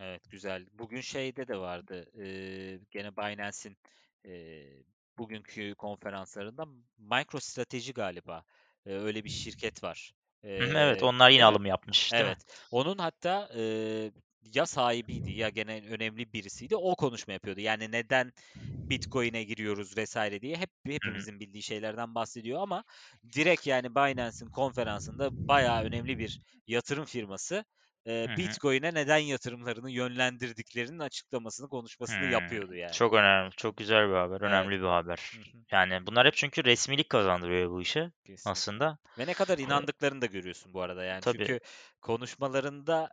Evet güzel. Bugün şeyde de vardı. gene Binance'in bugünkü konferanslarında MicroStrateji galiba. Öyle bir şirket var. Evet, onlar yine mi? alım yapmış, mi? Evet. Onun hatta ya sahibiydi ya gene önemli birisiydi. O konuşma yapıyordu. Yani neden Bitcoin'e giriyoruz vesaire diye hep hepimizin bildiği şeylerden bahsediyor ama direkt yani Binance'in konferansında bayağı önemli bir yatırım firması. Bitcoin'e neden yatırımlarını yönlendirdiklerinin açıklamasını, konuşmasını yapıyordu yani. Çok önemli, çok güzel bir haber, Evet. önemli bir haber. Yani bunlar hep çünkü resmilik kazandırıyor bu işe Kesinlikle. aslında. Ve ne kadar Eee, inandıklarını da görüyorsun bu arada yani. tabii. Çünkü konuşmalarında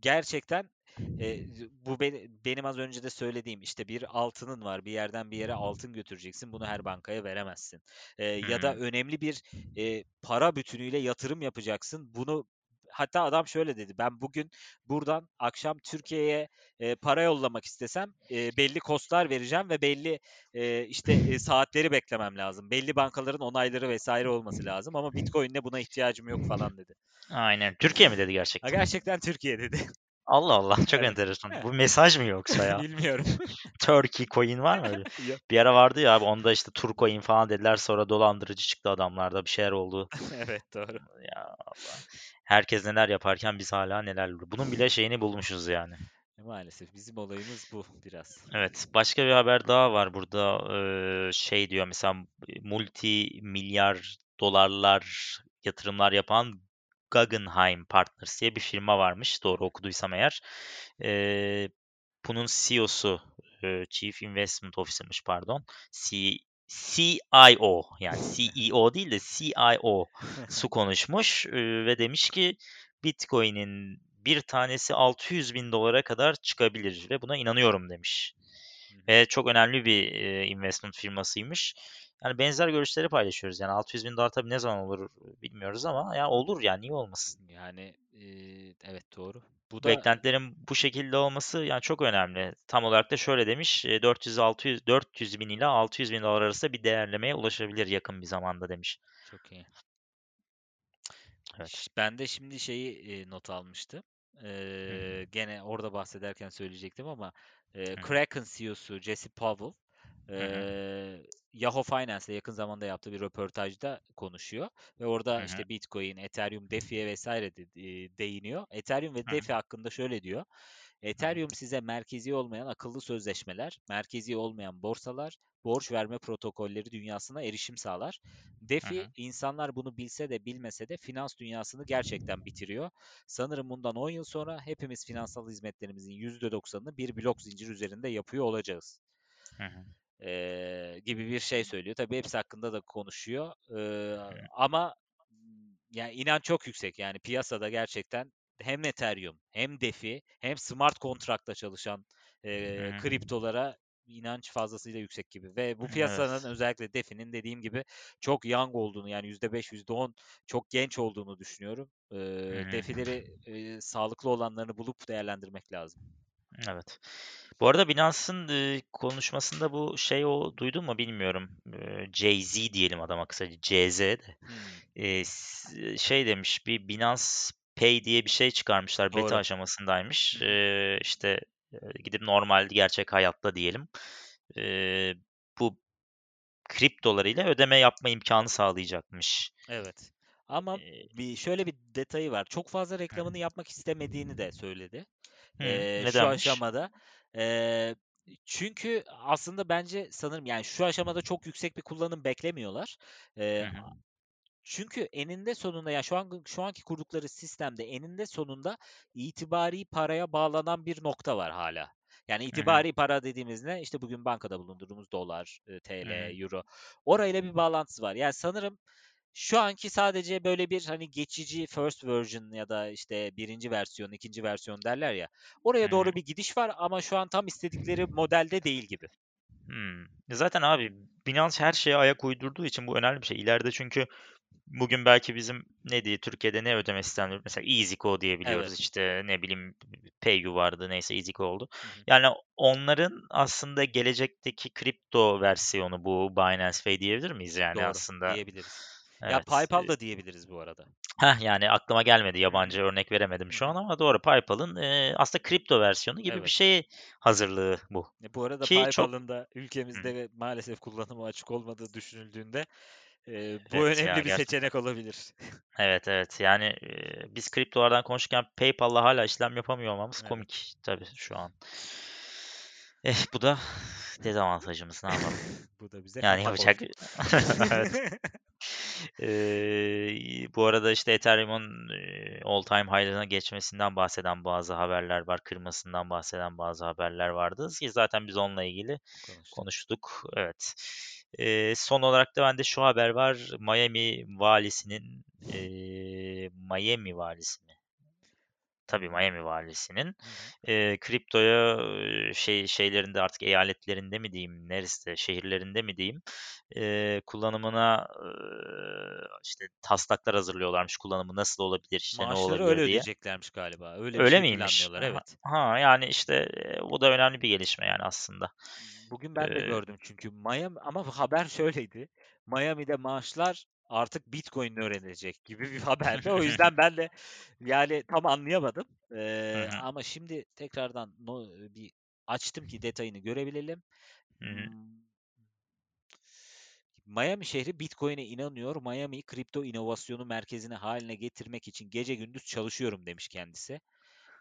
gerçekten eee, bu beni, benim az önce de söylediğim işte bir altının var. Bir yerden bir yere altın götüreceksin. Bunu her bankaya veremezsin. Hı ya da önemli bir eee, para bütünüyle yatırım yapacaksın. Bunu hatta adam şöyle dedi. Ben bugün buradan akşam Türkiye'ye eee, para yollamak istesem eee, belli kostlar vereceğim ve belli eee, işte eee, saatleri beklemem lazım. Belli bankaların onayları vesaire olması lazım ama Bitcoin'le buna ihtiyacım yok falan dedi. Aynen. Türkiye mi dedi Ha, gerçekten? gerçekten Türkiye dedi. *laughs* Allah Allah, çok Evet. enteresan. Evet. Bu mesaj mı yoksa ya? Bilmiyorum. *laughs* Turkey coin var mı öyle? *laughs* Bir ara vardı ya abi onda işte Turcoin falan dediler sonra dolandırıcı çıktı adamlarda bir şeyler oldu. Evet doğru. Ya Allah. Herkes neler yaparken biz hala neler. Bunun bile şeyini bulmuşuz yani. Maalesef bizim olayımız bu biraz. Evet, başka bir haber daha var burada. Eee, şey diyor mesela multi milyar dolarlar yatırımlar yapan Guggenheim Partners diye bir firma varmış. Doğru okuduysam eğer. Eee, bunun CEO'su, Chief Investment Officer'mış pardon. C CIO yani *laughs* CEO değil de CIO *laughs* su konuşmuş ve demiş ki Bitcoin'in bir tanesi 600 bin dolara kadar çıkabilir ve buna inanıyorum demiş. Ve çok önemli bir investment firmasıymış. Yani benzer görüşleri paylaşıyoruz. Yani 600 bin dolar tabii ne zaman olur bilmiyoruz ama ya olur yani niye olmasın? Yani evet doğru. Bu da Beklentilerin bu şekilde olması yani çok önemli. Tam olarak da şöyle demiş. e, 400-600 400 bin ile 600 bin dolar arasında bir değerlemeye ulaşabilir yakın bir zamanda demiş. çok iyi. Evet. Ben de şimdi şeyi e, not almıştım. Eee, gene orada bahsederken söyleyecektim ama hı, Kraken CEO'su Jesse Powell hı hı, eee, Yahoo Finance'le yakın zamanda yaptığı bir röportajda konuşuyor ve orada hı, işte Bitcoin, Ethereum, DeFi'ye vesaire de e, değiniyor. Ethereum ve hı hı, DeFi hakkında şöyle diyor. Ethereum size merkezi olmayan akıllı sözleşmeler, merkezi olmayan borsalar, borç verme protokolleri dünyasına erişim sağlar. DeFi hı, insanlar bunu bilse de bilmese de finans dünyasını gerçekten bitiriyor. Sanırım bundan 10 yıl sonra hepimiz finansal hizmetlerimizin %90'ını bir blok zincir üzerinde yapıyor olacağız. hı Eee, gibi bir şey söylüyor. Tabii hepsi hakkında da konuşuyor. Hı ama yani inanç çok yüksek. Yani piyasada gerçekten hem Ethereum hem DeFi hem smart kontrakta çalışan hı. kriptolara inanç fazlasıyla yüksek gibi. Ve bu Evet. piyasanın özellikle DeFi'nin dediğim gibi çok young olduğunu yani %5, %10 çok genç olduğunu düşünüyorum. Hı. DeFi'leri eee, sağlıklı olanlarını bulup değerlendirmek lazım. Evet. Bu arada Binance'ın e, konuşmasında bu şey o duydun mu bilmiyorum. E, Jay-Z diyelim adama kısaca CZ de. Hmm, E, şey demiş bir Binance Pay diye bir şey çıkarmışlar. Beta doğru. Hı aşamasındaymış. E, işte gidip normal gerçek hayatta diyelim. E, bu kriptolarıyla ödeme yapma imkanı sağlayacakmış. Evet. Ama bir şöyle bir detayı var. Çok fazla reklamını yapmak istemediğini de söyledi. Hı, Eee, şu aşamada. Eee, çünkü aslında bence sanırım yani şu aşamada çok yüksek bir kullanım beklemiyorlar. Hı hı, Çünkü eninde sonunda ya şu an şu anki kurdukları sistemde eninde sonunda itibari paraya bağlanan bir nokta var hala. Yani itibari para dediğimiz ne? İşte bugün bankada bulundurduğumuz dolar, e. TL, euro. Orayla bir bağlantısı var. Yani sanırım şu anki sadece böyle bir hani geçici first version ya da işte birinci versiyon, ikinci versiyon derler ya. Oraya doğru bir gidiş var ama şu an tam istedikleri modelde değil gibi. Hımm. Zaten abi Binance her şeye ayak uydurduğu için bu önemli bir şey. İleride çünkü bugün belki bizim ne diye Türkiye'de ne ödeme sistemleri mesela EasyCo diye biliyoruz. Evet. İşte ne bileyim PayU vardı neyse EasyCo oldu. Hı hı. Yani onların aslında gelecekteki kripto versiyonu bu Binance Pay diyebilir miyiz yani Doğru aslında? diyebiliriz. Ya Evet. PayPal da diyebiliriz bu arada. Heh, yani aklıma gelmedi. Yabancı örnek veremedim şu an ama doğru PayPal'ın eee, aslında kripto versiyonu gibi bir Evet. şey hazırlığı bu. E, bu arada Ki çok PayPal'ın da Hı hı. ülkemizde maalesef kullanıma açık olmadığı düşünüldüğünde e, bu Evet ya önemli bir gerçekten. seçenek olabilir. Evet evet yani eee, biz kriptolardan konuşurken PayPal'la hala işlem yapamıyor olmamız Evet. komik tabii şu an. Eh bu da dezavantajımız ne yapalım. *laughs* Bu da bize Yani yapacak *laughs* evet. *laughs* Eee, bu arada işte Ethereum'un all time high'larına geçmesinden bahseden bazı haberler var. Kırmasından bahseden bazı haberler vardı. Ki zaten biz onunla ilgili Konuştuk. konuştuk. Evet. Eee, son olarak da bende şu haber var. Miami valisinin eee, Miami valisi mi? Tabii. Miami valisinin Hı hı. eee, kriptoya eee, şey şeylerinde artık eyaletlerinde mi diyeyim, neresi şehirlerinde mi diyeyim, eee, kullanımına eee, işte taslaklar hazırlıyorlarmış. Kullanımı nasıl olabilir, işte ne Maaşları öyle olabilir diye. ödeyeceklermiş galiba. Öyle bir Öyle şey miymiş? planlıyorlar. Ha, Evet. ha, yani işte eee, bu da önemli bir gelişme yani aslında. Bugün ben de Eee, gördüm çünkü Miami ama haber *laughs* şöyleydi. Miami'de maaşlar artık Bitcoin öğrenecek gibi bir *laughs* haberdi. O yüzden ben de yani tam anlayamadım. Hı, ama şimdi tekrardan no, bir açtım ki detayını görebilelim. hı hı. Hmm, Miami şehri Bitcoin'e inanıyor. Miami'yi kripto inovasyonu merkezine haline getirmek için gece gündüz çalışıyorum demiş kendisi.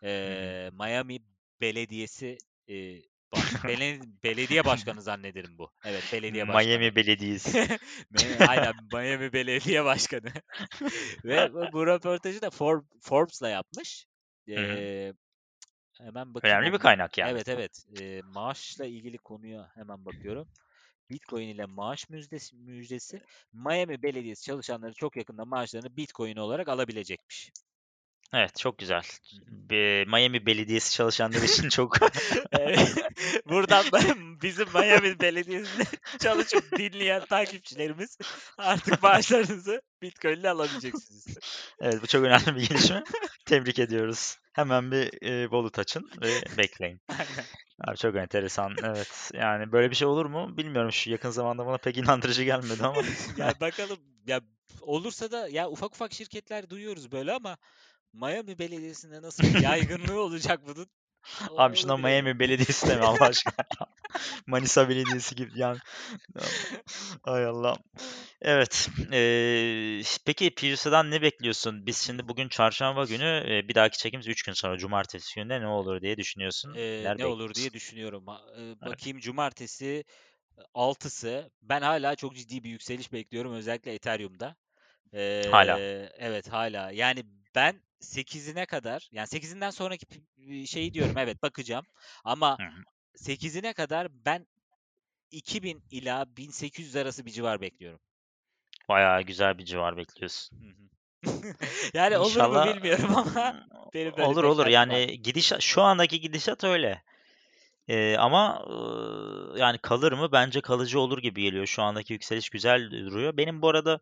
Eee, Miami Belediyesi eee, *laughs* bele- belediye başkanı zannederim bu. Evet, belediye başkanı. Miami Belediyesi. *laughs* Aynen Miami Belediye Başkanı. *laughs* Ve bu, röportajı da For- Forbes'la yapmış. Eee, hemen bakayım Önemli bir kaynak yani. Evet evet. Eee, maaşla ilgili konuya hemen bakıyorum. Bitcoin ile maaş müjdesi, müjdesi Miami Belediyesi çalışanları çok yakında maaşlarını Bitcoin olarak alabilecekmiş. Evet, çok güzel. Be Miami Belediyesi çalışanları için çok *laughs* Evet. *laughs* Buradan *laughs* bizim Miami Belediyesi'nde çalışıp dinleyen takipçilerimiz artık maaşlarınızı Bitcoin ile alabileceksiniz. Evet, bu çok önemli bir gelişme. Tebrik ediyoruz. Hemen bir, eee, wallet açın ve bekleyin. Aynen. Abi çok enteresan. Evet, yani böyle bir şey olur mu bilmiyorum. Şu yakın zamanda bana pek inandırıcı gelmedi ama. Ya bakalım ya olursa da ya ufak ufak şirketler duyuyoruz böyle ama Miami Belediyesi'nde nasıl bir *laughs* yaygınlığı olacak bunun? Abi şuna. Miami Belediyesi deme Allah aşkına. *laughs* Manisa Belediyesi gibi yani. Ay Allah'ım. Evet. Eee, peki piyasadan ne bekliyorsun? Biz şimdi bugün çarşamba günü, bir dahaki çekimimiz 3 gün sonra cumartesi günü ne olur diye düşünüyorsun? Neler ne olur diye düşünüyorum. Eee, Evet. bakayım cumartesi 6'sı. Ben hala çok ciddi bir yükseliş bekliyorum özellikle Ethereum'da. Hâlâ. Eee, evet hala. Yani ben 8'ine kadar yani 8'inden sonraki şeyi diyorum evet bakacağım. Ama Hı hı. 8'ine kadar ben 2000 ila 1800 arası bir civar bekliyorum. Bayağı güzel bir civar bekliyorsun. Hı hı. *laughs* Yani olur mu İnşallah bilmiyorum *laughs* ama benim böyle olur, olur. beklentim var. Yani gidişat şu andaki gidişat öyle. Eee, ama, ııı, yani kalır mı? Bence kalıcı olur gibi geliyor. Şu andaki yükseliş güzel duruyor. Benim bu arada,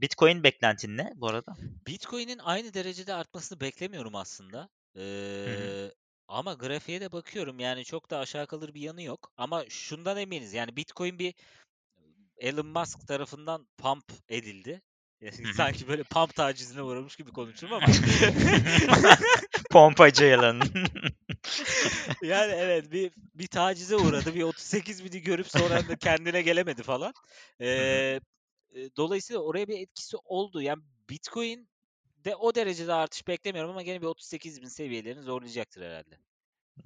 Bitcoin beklentin ne bu arada? Bitcoin'in aynı derecede artmasını beklemiyorum aslında. Eee, ama grafiğe de bakıyorum yani çok da aşağı kalır bir yanı yok. Ama şundan eminiz yani Bitcoin bir Elon Musk tarafından pump edildi. *laughs* Sanki böyle pump tacizine uğramış gibi konuştum ama. *laughs* Pompacı Elon. *laughs* yani evet bir bir tacize uğradı. Bir 38 bini görüp sonra da kendine gelemedi falan. Eee, e, dolayısıyla oraya bir etkisi oldu. Yani Bitcoin de o derecede artış beklemiyorum ama gene bir 38 bin seviyelerini zorlayacaktır herhalde.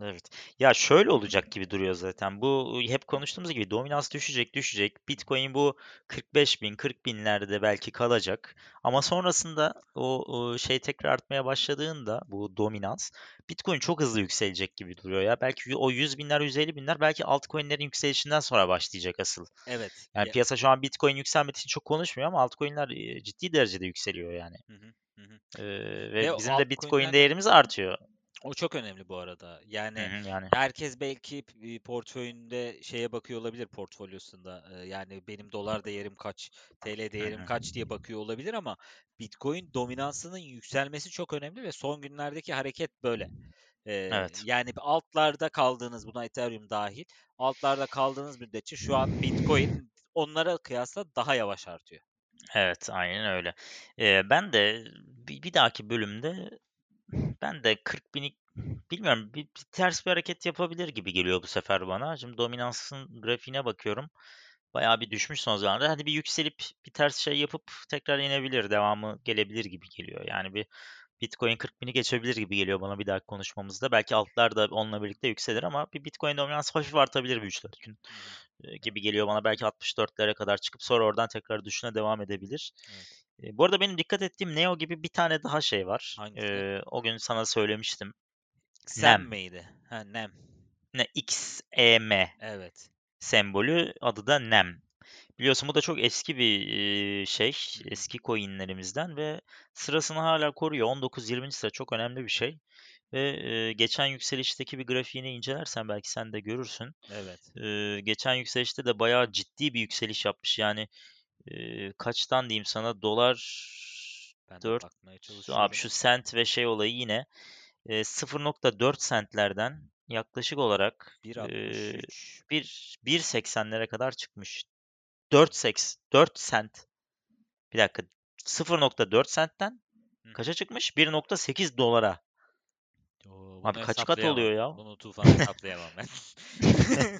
Evet. Ya şöyle olacak gibi duruyor zaten. Bu hep konuştuğumuz gibi dominans düşecek, düşecek. Bitcoin bu 45 bin, 40 binlerde belki kalacak. Ama sonrasında o, o şey tekrar artmaya başladığında bu dominans Bitcoin çok hızlı yükselecek gibi duruyor ya. Belki o 100 binler, 150 binler belki altcoin'lerin yükselişinden sonra başlayacak asıl. Evet. Yani Ya- piyasa şu an Bitcoin yükselmediği için çok konuşmuyor ama altcoin'ler ciddi derecede yükseliyor yani. Hı hı, hı hı. Ee, Ve ve bizim de Bitcoin değerimiz artıyor. O çok önemli bu arada. Yani Hı hı, yani. herkes belki p- portföyünde şeye bakıyor olabilir portfolyosunda. Ee, Yani benim dolar değerim kaç, TL değerim hı. kaç diye bakıyor olabilir ama Bitcoin dominansının yükselmesi çok önemli ve son günlerdeki hareket böyle. Ee, Evet. Yani altlarda kaldığınız, buna Ethereum dahil, altlarda kaldığınız müddetçe şu an Bitcoin onlara kıyasla daha yavaş artıyor. Evet, aynen öyle. Ee, ben de bir, bir dahaki bölümde ben de 40 binlik bilmiyorum bir, bir ters bir hareket yapabilir gibi geliyor bu sefer bana. Şimdi dominansın grafiğine bakıyorum. Bayağı bir düşmüş son zamanlarda. Hadi bir yükselip bir ters şey yapıp tekrar inebilir. Devamı gelebilir gibi geliyor. Yani bir Bitcoin 40 bini geçebilir gibi geliyor bana bir dahaki konuşmamızda. Belki altlar da onunla birlikte yükselir ama bir Bitcoin dominansı hafif artabilir bir 3-4 gün gibi geliyor bana. Belki 64'lere kadar çıkıp sonra oradan tekrar düşüşüne devam edebilir. Evet. Bu arada benim dikkat ettiğim Neo gibi bir tane daha şey var. Hangisi? E, o gün sana söylemiştim. Sem Nem. miydi? Ha, Nem. Ne XEM Evet. sembolü adı da NEM. Biliyorsun bu da çok eski bir şey. Eski coinlerimizden ve sırasını hala koruyor. 19-20. sıra çok önemli bir şey. Ve geçen yükselişteki bir grafiğini incelersen belki sen de görürsün. Evet. Geçen yükselişte de bayağı ciddi bir yükseliş yapmış. Yani kaçtan diyeyim sana dolar Ben de 4 bakmaya abi çalışıyorum. şu sent ve şey olayı yine e, 0.4 sentlerden yaklaşık olarak e, 1.63. 1 1.80'lere kadar çıkmış. 4 seks 4 sent. Bir dakika. 0.4 sentten Hı kaça çıkmış? 1.8 dolara. Oo, Abi kaç kat oluyor ya? Bunu tufan hesaplayamam ben. *laughs*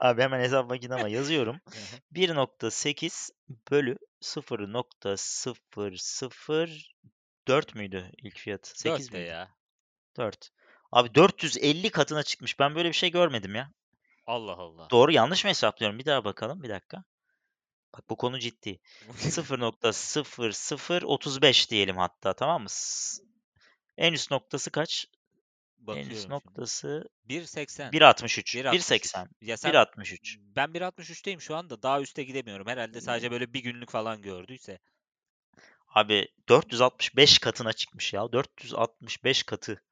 Abi hemen hesap makinama yazıyorum. Hı hı. 1.8 bölü 0.004 müydü ilk fiyatı? 8 Dört de miydi? ya. 4. Abi 450 katına çıkmış. Ben böyle bir şey görmedim ya. Allah Allah. Doğru yanlış mı hesaplıyorum? Bir daha bakalım. Bir dakika. Bak bu konu ciddi. *laughs* 0.0035 diyelim hatta tamam mı? S- En üst noktası kaç? En üst şimdi. noktası 1.80. 1.63. 1.63. 1.80. Ya sen 1.63. ben 1.63'teyim şu anda. Daha üste gidemiyorum. Herhalde sadece böyle bir günlük falan gördüyse. Abi 465 katına çıkmış ya. 465 katı.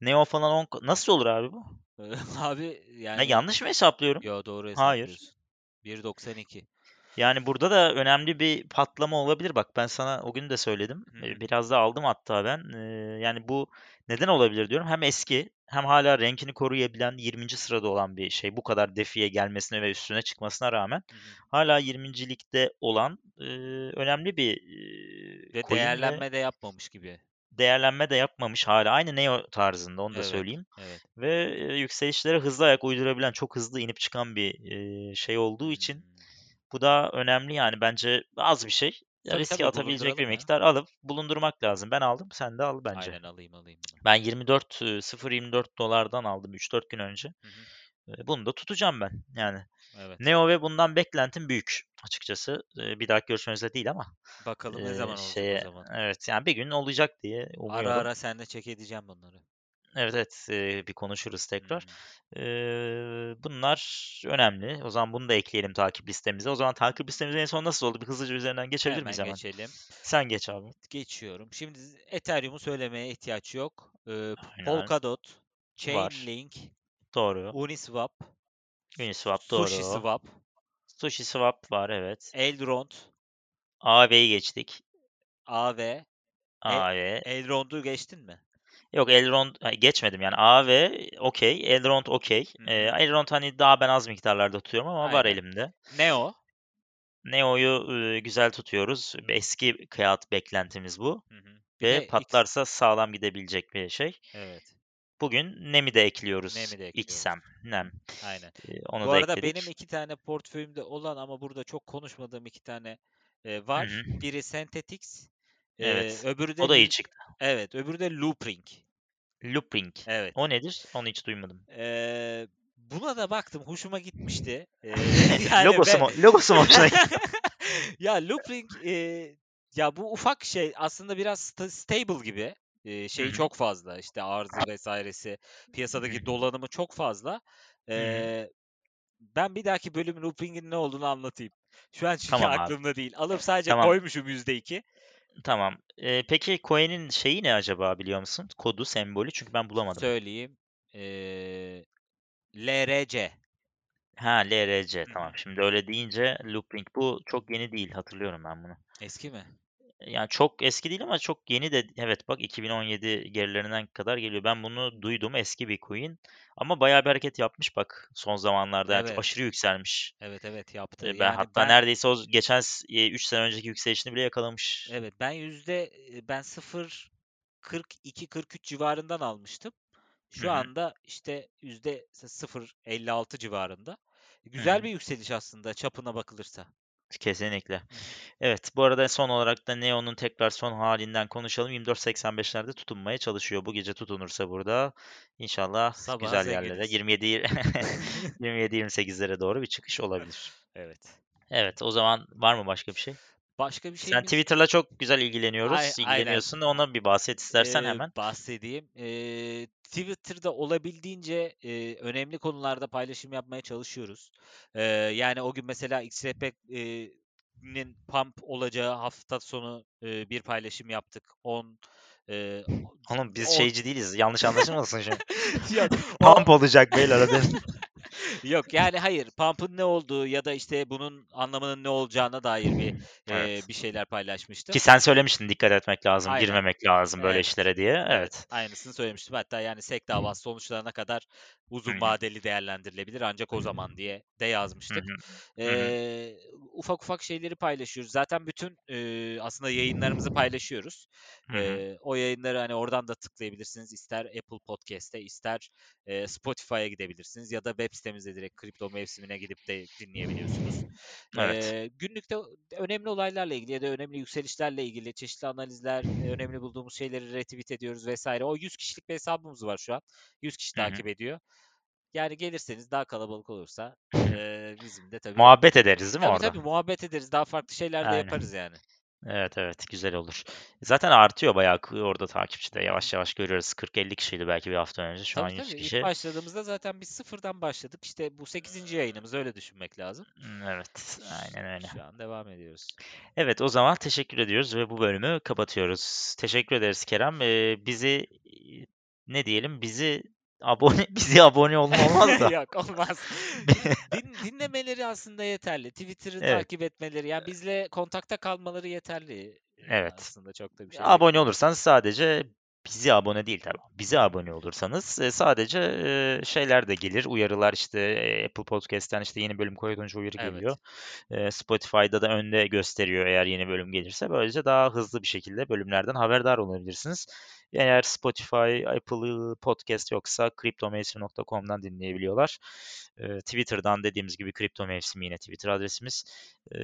Neo falan 10 ka- Nasıl olur abi bu? *laughs* Abi Ne yani yanlış mı hesaplıyorum? yo doğru Hayır. hesaplıyorsun. 1.92. Yani burada da önemli bir patlama olabilir. Bak ben sana o gün de söyledim. Biraz da aldım hatta ben. Ee, Yani bu neden olabilir diyorum. Hem eski hem hala renkini koruyabilen 20. sırada olan bir şey. Bu kadar defiye gelmesine ve üstüne çıkmasına rağmen hala 20. ligde olan e, önemli bir e, Ve değerlenme de yapmamış gibi. değerlenme de yapmamış hala. Aynı Neo tarzında onu da Evet. söyleyeyim. Evet. Ve e, yükselişlere hızlı ayak uydurabilen, çok hızlı inip çıkan bir e, şey olduğu için. Bu da önemli yani bence az bir şey. Tabii Riske tabii atabilecek bir bulunduralım ya. miktar alıp bulundurmak lazım. Ben aldım, sen de al bence. Aynen alayım alayım. Ben 24 e, 0.24 dolardan aldım 3-4 gün önce. Hı hı. Bunu da tutacağım ben. Yani Evet. Neo ve bundan beklentim büyük açıkçası. Bir dahaki görüşmemizde değil ama Bakalım ne zaman olacak o şeye zaman. evet yani bir gün olacak diye Ara umuyorum. ara seninle çek edeceğim bunları. Evet evet e, bir konuşuruz tekrar. Hmm. E, bunlar önemli. O zaman bunu da ekleyelim takip listemize. O zaman takip listemiz en son nasıl oldu? Bir hızlıca üzerinden geçebilir miyiz Hemen hemen? geçelim. Sen geç abi. Geçiyorum. Şimdi Ethereum'u söylemeye ihtiyaç yok. Aynen. Polkadot, Var. Chainlink, Doğru. Uniswap, Uniswap doğru. SushiSwap, SushiSwap var evet. Elrond, AV'yi geçtik. AV. AV. Elrond'u geçtin mi? Yok Elrond geçmedim yani AV okey. Elrond okey. Hı. Elrond hani daha ben az miktarlarda tutuyorum ama var Aynen. elimde. Neo. Neo'yu e, güzel tutuyoruz. Eski kağıt beklentimiz bu. Hı hı. Ve de X. patlarsa sağlam gidebilecek bir şey. Evet. Bugün Nem'i de ekliyoruz. Nem'i de XSEM. Nem. Aynen. Ee, onu Bu da arada ekledik. benim iki tane portföyümde olan ama burada çok konuşmadığım iki tane e, var. hı. Biri Synthetix, e, Evet. öbürü de O da iyi çıktı. evet, öbürü de Loopring. Loopring. Evet. O nedir? Onu hiç duymadım. Eee, buna da baktım. Hoşuma gitmişti. Eee, *laughs* logosu ve- mu? Logosu mu *laughs* hoşuna gitti? ya Loopring eee, ya bu ufak şey aslında biraz sta- stable gibi. Hı hı. çok fazla işte arzı vesairesi piyasadaki dolanımı çok fazla. Eee, ben bir dahaki bölüm Loopring'in ne olduğunu anlatayım. Şu an çünkü Tamam abi. aklımda değil. Alıp sadece Tamam. koymuşum %2. Tamam. Ee, peki coin'in şeyi ne acaba biliyor musun? Kodu, sembolü çünkü ben bulamadım. Söyleyeyim. Eee LRC. Ha LRC tamam. Şimdi öyle deyince Loopring bu çok yeni değil. Hatırlıyorum ben bunu. Eski mi? Yani çok eski değil ama çok yeni de evet bak 2017 gerilerinden kadar geliyor. Ben bunu duydum eski bir coin ama bayağı bir hareket yapmış bak son zamanlarda. Yani Evet. aşırı yükselmiş. Evet evet yaptı. Ee, Ben Yani hatta ben- neredeyse o geçen 3 sene önceki yükselişini bile yakalamış. Evet ben yüzde e, ben 0 42 43 civarından almıştım. Şu Hı hı. anda işte yüzde 0 56 civarında. Güzel hı. bir yükseliş aslında çapına bakılırsa. Kesinlikle. Evet, bu arada son olarak da Neo'nun tekrar son halinden konuşalım. 24.85'lerde tutunmaya çalışıyor. Bu gece tutunursa burada inşallah Sabaha güzel yerlere zenginiz. 27 27-28'lere doğru bir çıkış olabilir. Evet. Evet, o zaman var mı başka bir şey? Başka bir şey Sen Twitter'la çok güzel ilgileniyoruz. Ay- aynen. İlgileniyorsun. Ona bir bahset istersen Ee, hemen. bahsedeyim. Ee, Twitter'da olabildiğince e, önemli konularda paylaşım yapmaya çalışıyoruz. Ee, yani o gün mesela XRP'nin pump olacağı hafta sonu e, bir paylaşım yaptık. 10 e, Oğlum biz on- şeyci değiliz. Yanlış anlaşılmasın şimdi. *laughs* O- Pump olacak beyler haberin. *laughs* Yok yani hayır. Pump'ın ne olduğu ya da işte bunun anlamının ne olacağına dair bir e, Evet. bir şeyler paylaşmıştım. Ki sen söylemiştin dikkat etmek lazım, Aynen. girmemek lazım böyle Evet. işlere diye. Evet. Aynısını söylemiştim. Hatta yani SEC davası sonuçlanana kadar uzun vadeli değerlendirilebilir ancak o zaman diye de yazmıştık. Ee, ufak ufak şeyleri paylaşıyoruz. Zaten bütün e, aslında yayınlarımızı paylaşıyoruz. Ee, o yayınları hani oradan da tıklayabilirsiniz. İster Apple Podcast'te, ister e, Spotify'a gidebilirsiniz ya da web sitemizde direkt kripto mevsimine gidip de dinleyebiliyorsunuz. Evet. Ee, günlükte önemli olaylarla ilgili ya da önemli yükselişlerle ilgili çeşitli analizler, önemli bulduğumuz şeyleri retweet ediyoruz vesaire. O 100 kişilik bir hesabımız var şu an. 100 kişi Hı hı. takip ediyor. Yani gelirseniz daha kalabalık olursa *laughs* e, bizim de tabii Muhabbet ederiz değil mi tabii orada? tabii muhabbet ederiz. Daha farklı şeyler de Aynen. yaparız yani. Evet evet güzel olur. Zaten artıyor bayağı orada takipçi de yavaş yavaş görüyoruz. 40-50 kişiydi belki bir hafta önce. Şu Tabii an 100 tabii. kişi. İlk başladığımızda zaten biz sıfırdan başladık. İşte bu 8. yayınımız öyle düşünmek lazım. Hmm, Evet aynen öyle. Şu an devam ediyoruz. Evet o zaman teşekkür ediyoruz ve bu bölümü kapatıyoruz. Teşekkür ederiz Kerem. Ee, bizi ne diyelim bizi abone *laughs* bizi abone olma olmaz da. *laughs* Yok olmaz. Din, dinlemeleri aslında yeterli. Twitter'ı Evet. takip etmeleri, yani bizle kontakta kalmaları yeterli. Ee, Evet. Aslında çok da bir şey Abone olursanız sadece bizi abone değil tabii. Bize abone olursanız e, sadece e, şeyler de gelir. Uyarılar işte e, Apple Podcast'ten işte yeni bölüm koyduğunca uyarı Evet. geliyor. E, Spotify'da da önde gösteriyor eğer yeni bölüm gelirse. Böylece daha hızlı bir şekilde bölümlerden haberdar olabilirsiniz. Eğer Spotify, Apple Podcast yoksa kriptomevsim.com'dan dinleyebiliyorlar. E, Twitter'dan dediğimiz gibi Kripto Mevsimi yine Twitter adresimiz. E,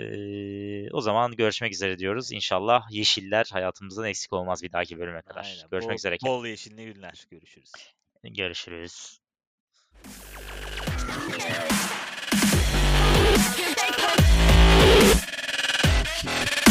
o zaman görüşmek üzere diyoruz. İnşallah yeşiller hayatımızdan eksik olmaz bir dahaki bölüme kadar. Aynen. Görüşmek bol, üzere. Bol yeşilli günler. Görüşürüz. Görüşürüz. Thank.